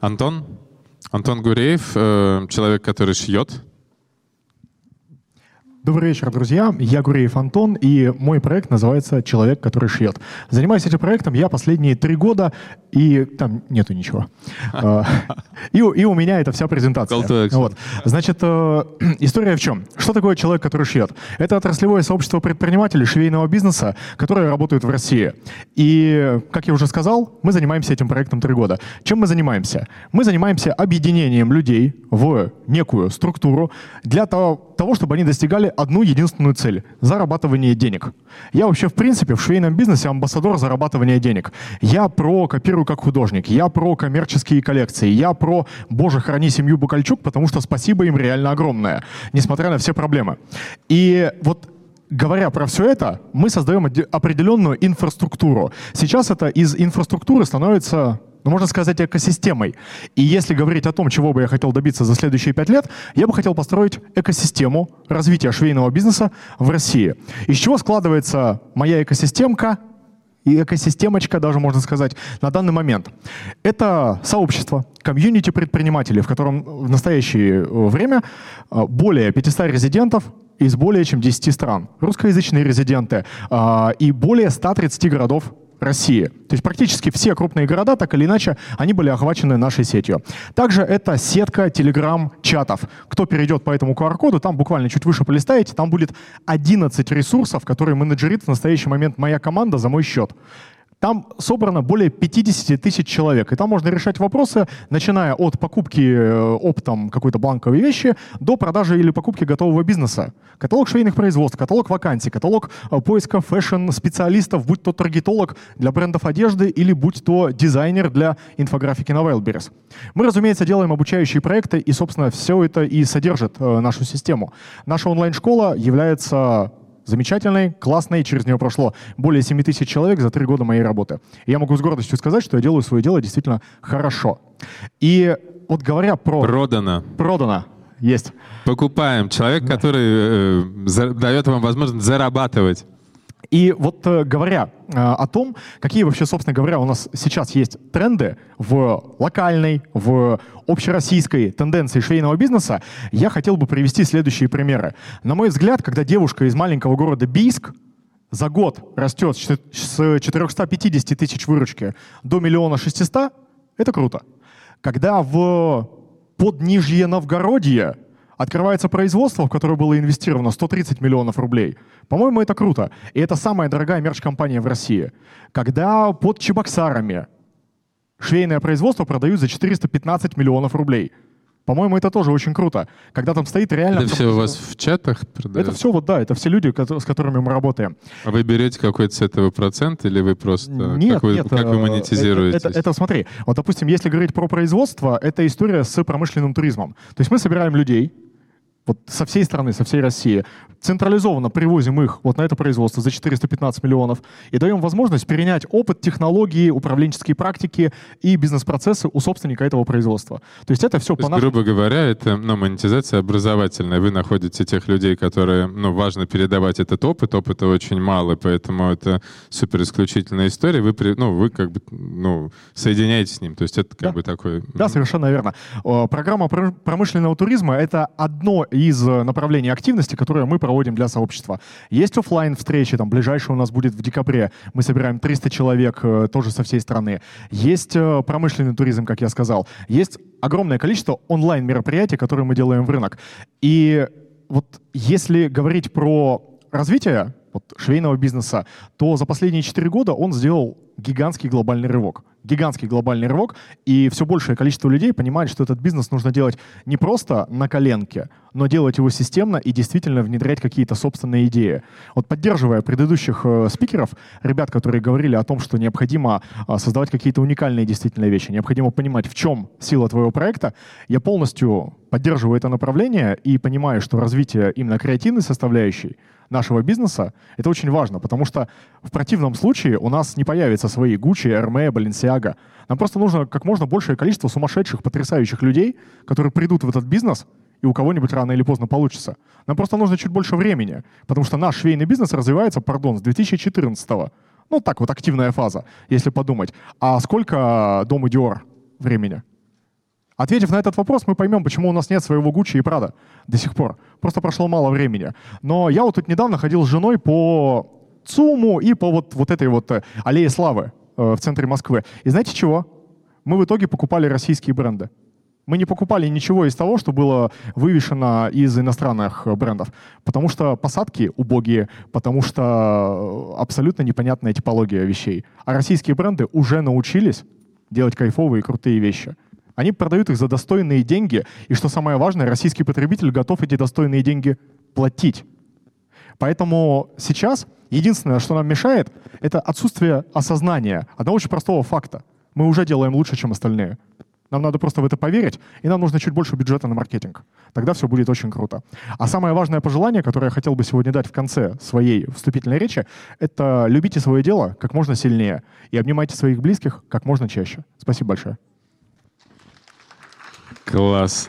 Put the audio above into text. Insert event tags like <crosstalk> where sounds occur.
Антон? Антон Гуреев, э, человек, который шьет. Добрый вечер, друзья. Я Гуреев Антон, и мой проект называется «Человек, который шьет». Занимаюсь этим проектом я последние три года, и там нету ничего. А, <laughs> и, и у меня это вся презентация. Вот. Значит, э, <clears throat> история в чем? Что такое человек, который шьет? Это отраслевое сообщество предпринимателей швейного бизнеса, которое работает в России. И, как я уже сказал, мы занимаемся этим проектом три года. Чем мы занимаемся? Мы занимаемся объединением людей в некую структуру для того, того чтобы они достигали одну единственную цель – зарабатывание денег. Я вообще, в принципе, в швейном бизнесе амбассадор зарабатывания денег. Я про копирую как художник, я про коммерческие коллекции, я про «Боже, храни семью Букальчук», потому что спасибо им реально огромное, несмотря на все проблемы. И вот говоря про все это, мы создаем определенную инфраструктуру. Сейчас это из инфраструктуры становится ну, можно сказать, экосистемой. И если говорить о том, чего бы я хотел добиться за следующие пять лет, я бы хотел построить экосистему развития швейного бизнеса в России. Из чего складывается моя экосистемка, и экосистемочка, даже можно сказать, на данный момент. Это сообщество, комьюнити предпринимателей, в котором в настоящее время а, более 500 резидентов из более чем 10 стран, русскоязычные резиденты а, и более 130 городов России. То есть практически все крупные города, так или иначе, они были охвачены нашей сетью. Также это сетка телеграм-чатов. Кто перейдет по этому QR-коду, там буквально чуть выше полистаете, там будет 11 ресурсов, которые менеджерит в настоящий момент моя команда за мой счет. Там собрано более 50 тысяч человек, и там можно решать вопросы, начиная от покупки э, оптом какой-то бланковой вещи до продажи или покупки готового бизнеса. Каталог швейных производств, каталог вакансий, каталог э, поиска фэшн-специалистов, будь то таргетолог для брендов одежды или будь то дизайнер для инфографики на Wildberries. Мы, разумеется, делаем обучающие проекты, и, собственно, все это и содержит э, нашу систему. Наша онлайн-школа является замечательной, классной, через нее прошло более 7 тысяч человек за три года моей работы. И я могу с гордостью сказать, что я делаю свое дело действительно хорошо. И вот говоря про... Продано. Продано. Есть. Покупаем. Человек, который э, дает вам возможность зарабатывать. И вот э, говоря э, о том, какие вообще, собственно говоря, у нас сейчас есть тренды в локальной, в общероссийской тенденции швейного бизнеса, я хотел бы привести следующие примеры. На мой взгляд, когда девушка из маленького города Бийск за год растет с 450 тысяч выручки до миллиона 600, это круто. Когда в Поднижье Новгородье открывается производство, в которое было инвестировано 130 миллионов рублей. По-моему, это круто. И это самая дорогая мерч-компания в России. Когда под Чебоксарами швейное производство продают за 415 миллионов рублей. По-моему, это тоже очень круто. Когда там стоит реально... Это все у вас в чатах продают? Это все вот, да, это все люди, с которыми мы работаем. А вы берете какой-то с этого процент или вы просто... Нет, как вы, нет. Как вы э, монетизируете? Это, это, это, смотри, вот, допустим, если говорить про производство, это история с промышленным туризмом. То есть мы собираем людей, вот со всей страны, со всей России, централизованно привозим их вот на это производство за 415 миллионов и даем возможность перенять опыт, технологии, управленческие практики и бизнес-процессы у собственника этого производства. То есть это все по есть, грубо говоря, это ну, монетизация образовательная. Вы находите тех людей, которые, ну, важно передавать этот опыт, опыта очень мало, поэтому это супер исключительная история. Вы, ну, вы как бы, ну, соединяете с ним. То есть это как да. бы такой... Да, совершенно верно. Программа промышленного туризма — это одно из направлений активности, которые мы проводим для сообщества. Есть офлайн встречи, там ближайшая у нас будет в декабре. Мы собираем 300 человек э, тоже со всей страны. Есть э, промышленный туризм, как я сказал. Есть огромное количество онлайн мероприятий, которые мы делаем в рынок. И вот если говорить про развитие вот, швейного бизнеса, то за последние 4 года он сделал гигантский глобальный рывок гигантский глобальный рывок, и все большее количество людей понимает, что этот бизнес нужно делать не просто на коленке, но делать его системно и действительно внедрять какие-то собственные идеи. Вот поддерживая предыдущих э, спикеров, ребят, которые говорили о том, что необходимо э, создавать какие-то уникальные действительно вещи, необходимо понимать, в чем сила твоего проекта, я полностью поддерживаю это направление и понимаю, что развитие именно креативной составляющей нашего бизнеса, это очень важно, потому что в противном случае у нас не появятся свои Gucci, Hermès, Balenciaga. Нам просто нужно как можно большее количество сумасшедших, потрясающих людей, которые придут в этот бизнес, и у кого-нибудь рано или поздно получится. Нам просто нужно чуть больше времени, потому что наш швейный бизнес развивается, пардон, с 2014 -го. Ну, так вот, активная фаза, если подумать. А сколько Дому Диор времени? Ответив на этот вопрос, мы поймем, почему у нас нет своего Гуччи и Прада до сих пор. Просто прошло мало времени. Но я вот тут недавно ходил с женой по ЦУМу и по вот, вот этой вот э, аллее славы э, в центре Москвы. И знаете чего? Мы в итоге покупали российские бренды. Мы не покупали ничего из того, что было вывешено из иностранных брендов, потому что посадки убогие, потому что абсолютно непонятная типология вещей. А российские бренды уже научились делать кайфовые и крутые вещи. Они продают их за достойные деньги, и что самое важное, российский потребитель готов эти достойные деньги платить. Поэтому сейчас единственное, что нам мешает, это отсутствие осознания одного очень простого факта. Мы уже делаем лучше, чем остальные. Нам надо просто в это поверить, и нам нужно чуть больше бюджета на маркетинг. Тогда все будет очень круто. А самое важное пожелание, которое я хотел бы сегодня дать в конце своей вступительной речи, это любите свое дело как можно сильнее и обнимайте своих близких как можно чаще. Спасибо большое. Класс.